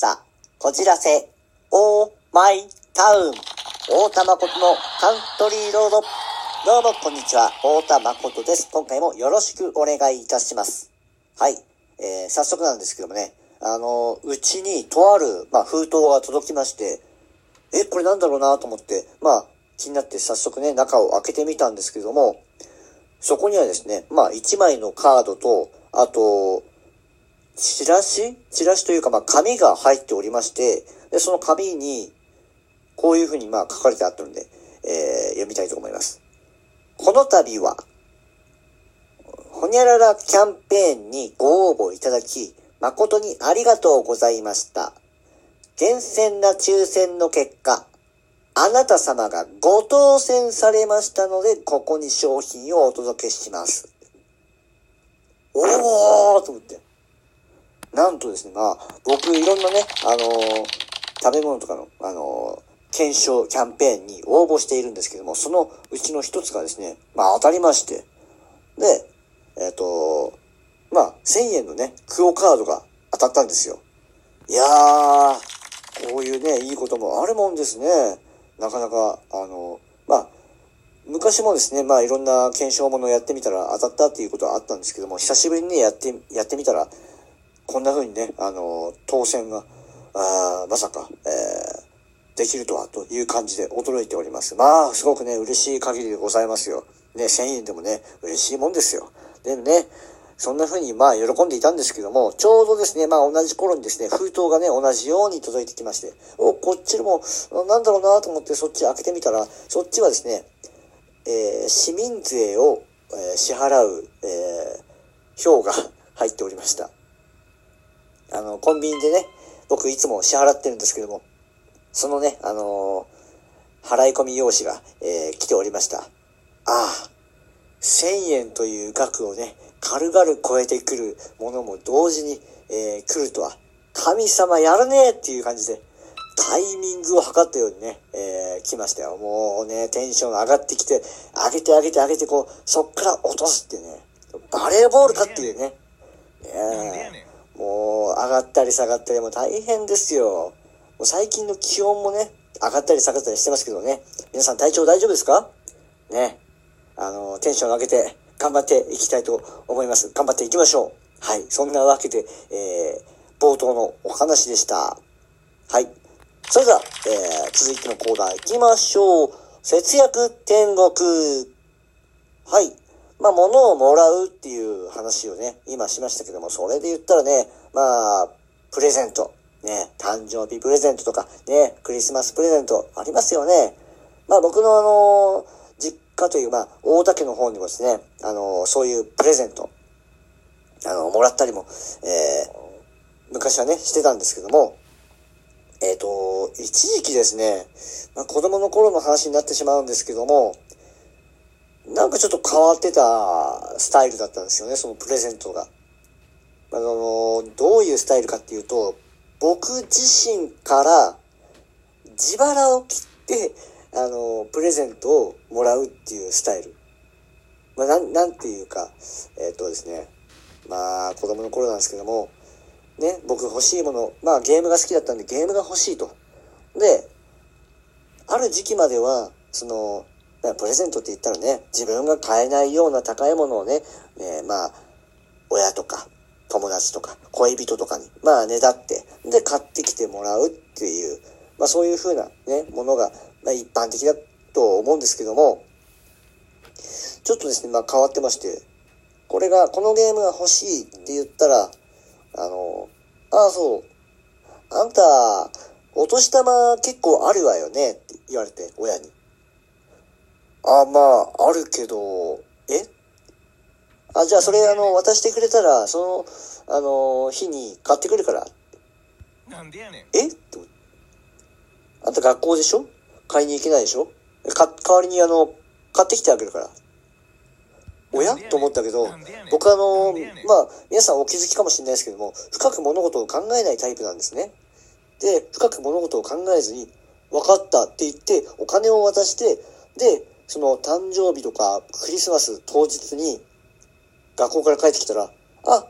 ザ、こじらせ、オーマイタウン、大田誠のカントリーロード。どうも、こんにちは。大田誠です。今回もよろしくお願いいたします。はい。えー、早速なんですけどもね、あの、うちにとある、まあ、封筒が届きまして、え、これなんだろうなと思って、まあ、気になって早速ね、中を開けてみたんですけども、そこにはですね、まあ、1枚のカードと、あと、チラシ？チラシというか、まあ、紙が入っておりまして、で、その紙に、こういうふうに、まあ、書かれてあったので、えー、読みたいと思います。この度は、ほにゃららキャンペーンにご応募いただき、誠にありがとうございました。厳選な抽選の結果、あなた様がご当選されましたので、ここに商品をお届けします。おーと思って。なんとですね、まあ、僕いろんなね、あの食べ物とかの、あの検証キャンペーンに応募しているんですけども、そのうちの一つがですね、まあ当たりまして、で、えっ、と、まあ、1000円のね、クオカードが当たったんですよ。いやー、こういうね、いいこともあるもんですね。なかなか、あの、まあ、昔もですね、まあいろんな検証ものをやってみたら当たったっていうことはあったんですけども、久しぶりに、やって、やってみたら、こんな風にね、あの、当選が、あまさか、えーできるとは、という感じで驚いております。まあ、すごくね、嬉しい限りでございますよ。ね、1000円でもね、嬉しいもんですよ。でね、そんな風にまあ喜んでいたんですけども、ちょうどですね、まあ同じ頃にですね、封筒がね、同じように届いてきまして、お、こっちも、なんだろうなと思ってそっち開けてみたら、そっちはですね、えー市民税を、えー支払う、えー票が入っておりました。あの、コンビニでね、僕いつも支払ってるんですけども、そのね、あのー払い込み用紙が、えー来ておりました。ああ、1000円という額をね、軽々超えてくるものも同時に、えー来るとは、神様やるねっていう感じで、タイミングを測ったようにね、えー来ましたよ。もうね、テンション上がってきて、上げて上げて上げて、こう、そっから落とすっていうね、バレーボールかっていうね。ねえもう上がったり下がったりも大変ですよ。もう最近の気温もね、上がったり下がったりしてますけどね。皆さん体調大丈夫ですか？ね。あの、テンション上げて頑張っていきたいと思います。頑張っていきましょう。はい。そんなわけで、えー、冒頭のお話でした。はい。それでは、えー、続いてのコーナー行きましょう。節約天国。はい。まあ、物をもらうっていう話をね、今しましたけども、それで言ったらね、まあ、プレゼント。ね、誕生日プレゼントとか、ね、クリスマスプレゼントありますよね。まあ、僕のあの、実家という、まあ、大田家の方にもですね、あの、そういうプレゼント、あの、もらったりも、えー昔はね、してたんですけども、えっ、と、一時期ですね、まあ、子供の頃の話になってしまうんですけども、なんかちょっと変わってたスタイルだったんですよね、そのプレゼントが。あの、どういうスタイルかっていうと、僕自身から自腹を切って、あの、プレゼントをもらうっていうスタイル。まあ、なん、なんていうか、えっ、とですね、まあ、子供の頃なんですけども、ね、僕欲しいもの、まあゲームが好きだったんでゲームが欲しいと。で、ある時期までは、その、プレゼントって言ったらね、自分が買えないような高いものをね、えーまあ、親とか、友達とか、恋人とかに、まあ、ねだって、で、買ってきてもらうっていう、まあ、そういう風なね、ものが、まあ、一般的だと思うんですけども、ちょっとですね、まあ、変わってまして、これが、このゲームが欲しいって言ったら、あの、ああ、そう、あんた、お年玉結構あるわよねって言われて、親に。あ、まあ、あるけど、え？あ、じゃあそれあの、渡してくれたら、その、あの、日に買ってくるから。なんでやねん。え？って思ってあんた学校でしょ？買いに行けないでしょ？か、代わりにあの、買ってきてあげるから。おやと思ったけど、僕あの、まあ、皆さんお気づきかもしれないですけども、深く物事を考えないタイプなんですね。で、深く物事を考えずに、分かったって言って、お金を渡して、で、その誕生日とかクリスマス当日に、学校から帰ってきたら、あ、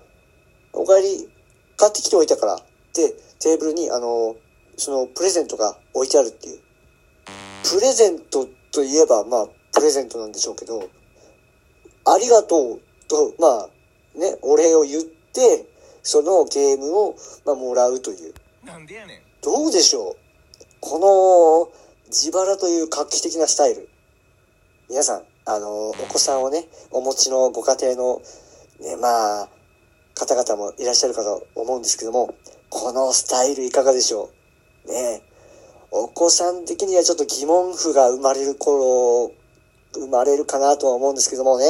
お帰り、買ってきておいたからってテーブルに、あの、そのプレゼントが置いてあるっていう。プレゼントといえば、まあ、プレゼントなんでしょうけど、ありがとうと、まあ、ね、お礼を言って、そのゲームを、まあ、もらうという。なんでやねん。どうでしょうこの自腹という画期的なスタイル。皆さん、あの、お子さんをね、お持ちのご家庭の、ね、まあ、方々もいらっしゃるかと思うんですけども、このスタイルいかがでしょう？ね。お子さん的にはちょっと疑問符が生まれる頃、生まれるかなとは思うんですけどもね。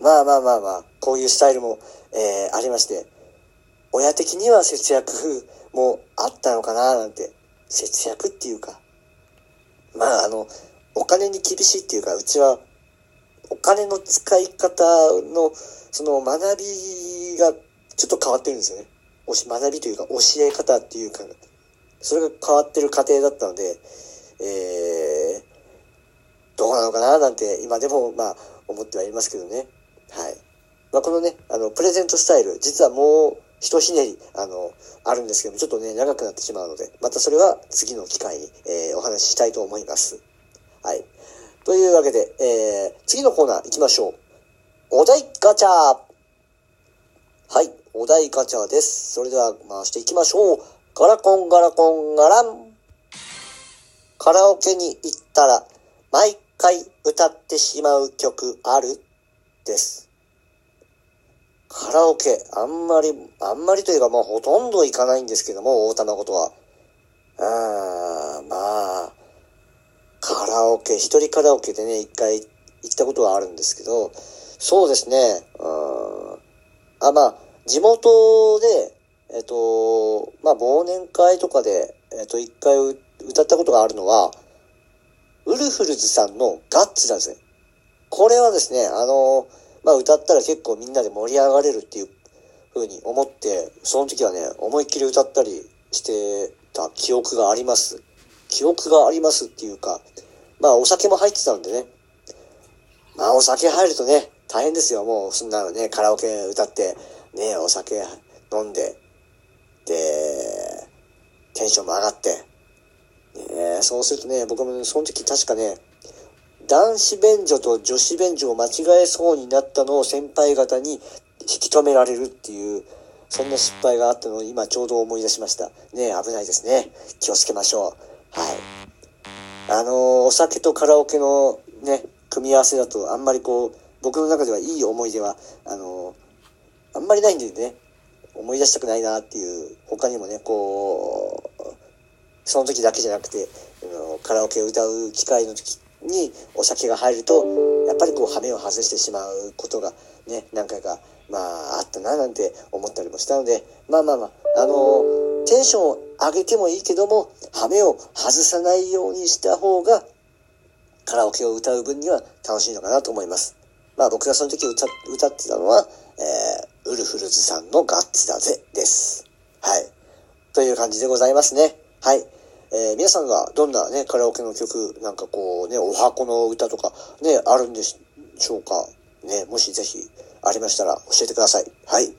まあまあまあまあ、こういうスタイルも、えーありまして、親的には節約もあったのかななんて、節約っていうか、まああの、お金に厳しいっていうか、うちは、お金の使い方の、その学びがちょっと変わってるんですよね。おし学びというか、教え方っていうか、それが変わってる過程だったので、えー、どうなのかななんて今でもまあ思ってはいますけどね。はい。まあこのね、あの、プレゼントスタイル、実はもう一ひねり、あの、あるんですけども、ちょっとね、長くなってしまうので、またそれは次の機会に、えーお話ししたいと思います。はい。というわけで、えー、次のコーナー行きましょう。お題ガチャはい、お題ガチャです。それでは回していきましょう。ガラコンガラコンガラン。カラオケに行ったら、毎回歌ってしまう曲ある？です。カラオケ、あんまり、あんまりというかもうほとんど行かないんですけども、大玉ことは。あー、まあ、カラオケ、一人カラオケでね、一回行ったことはあるんですけど、そうですね、うんあ、まあ、地元で、えっと、まあ、忘年会とかで、えっと、一回歌ったことがあるのは、ウルフルズさんのガッツなんですね。これはですね、あの、まあ、歌ったら結構みんなで盛り上がれるっていう風に思って、その時はね、思いっきり歌ったりしてた記憶があります。記憶がありますっていうか、まあ、お酒も入ってたんでね。まあ、お酒入るとね、大変ですよ。もう、そんなのね、カラオケ歌って、ね、お酒飲んで、で、テンションも上がって、ね、そうするとね、僕もその時確かね、男子便所と女子便所を間違えそうになったのを先輩方に引き止められるっていう、そんな失敗があったのを今ちょうど思い出しました。ね危ないですね。気をつけましょう。はい。あのお酒とカラオケのね、組み合わせだとあんまりこう、僕の中ではいい思い出は、あのあんまりないんでね、思い出したくないなっていう、他にもね、こう、その時だけじゃなくて、あのカラオケを歌う機会の時にお酒が入ると、やっぱりこう、羽目を外してしまうことがね、何回か、まあ、あったななんて思ったりもしたので、まあまあまあ、あのテンションを上げてもいいけども、羽目を外さないようにした方が、カラオケを歌う分には楽しいのかなと思います。まあ僕がその時歌歌ってたのは、えー、ウルフルズさんのガッツだぜです。はい。という感じでございますね。はい。えー皆さんがどんなね、カラオケの曲、なんかこうね、お箱の歌とかね、あるんでしょうか。ね、もしぜひありましたら教えてください。はい。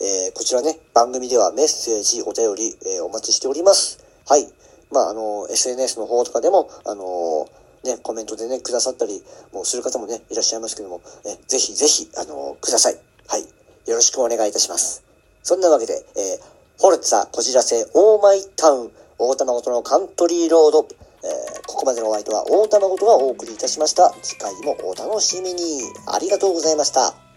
えーこちらね、番組ではメッセージ、お便り、えーお待ちしております。はい。まあ、あの、SNS の方とかでも、あのね、コメントでね、くださったりもする方もね、いらっしゃいますけども、えぜひぜひ、あのください。はい。よろしくお願いいたします。そんなわけで、えーホルツァ、こじらせ、オーマイタウン、大玉ごとのカントリーロード、えーここまでのお相手は大玉ごとがお送りいたしました。次回もお楽しみに。ありがとうございました。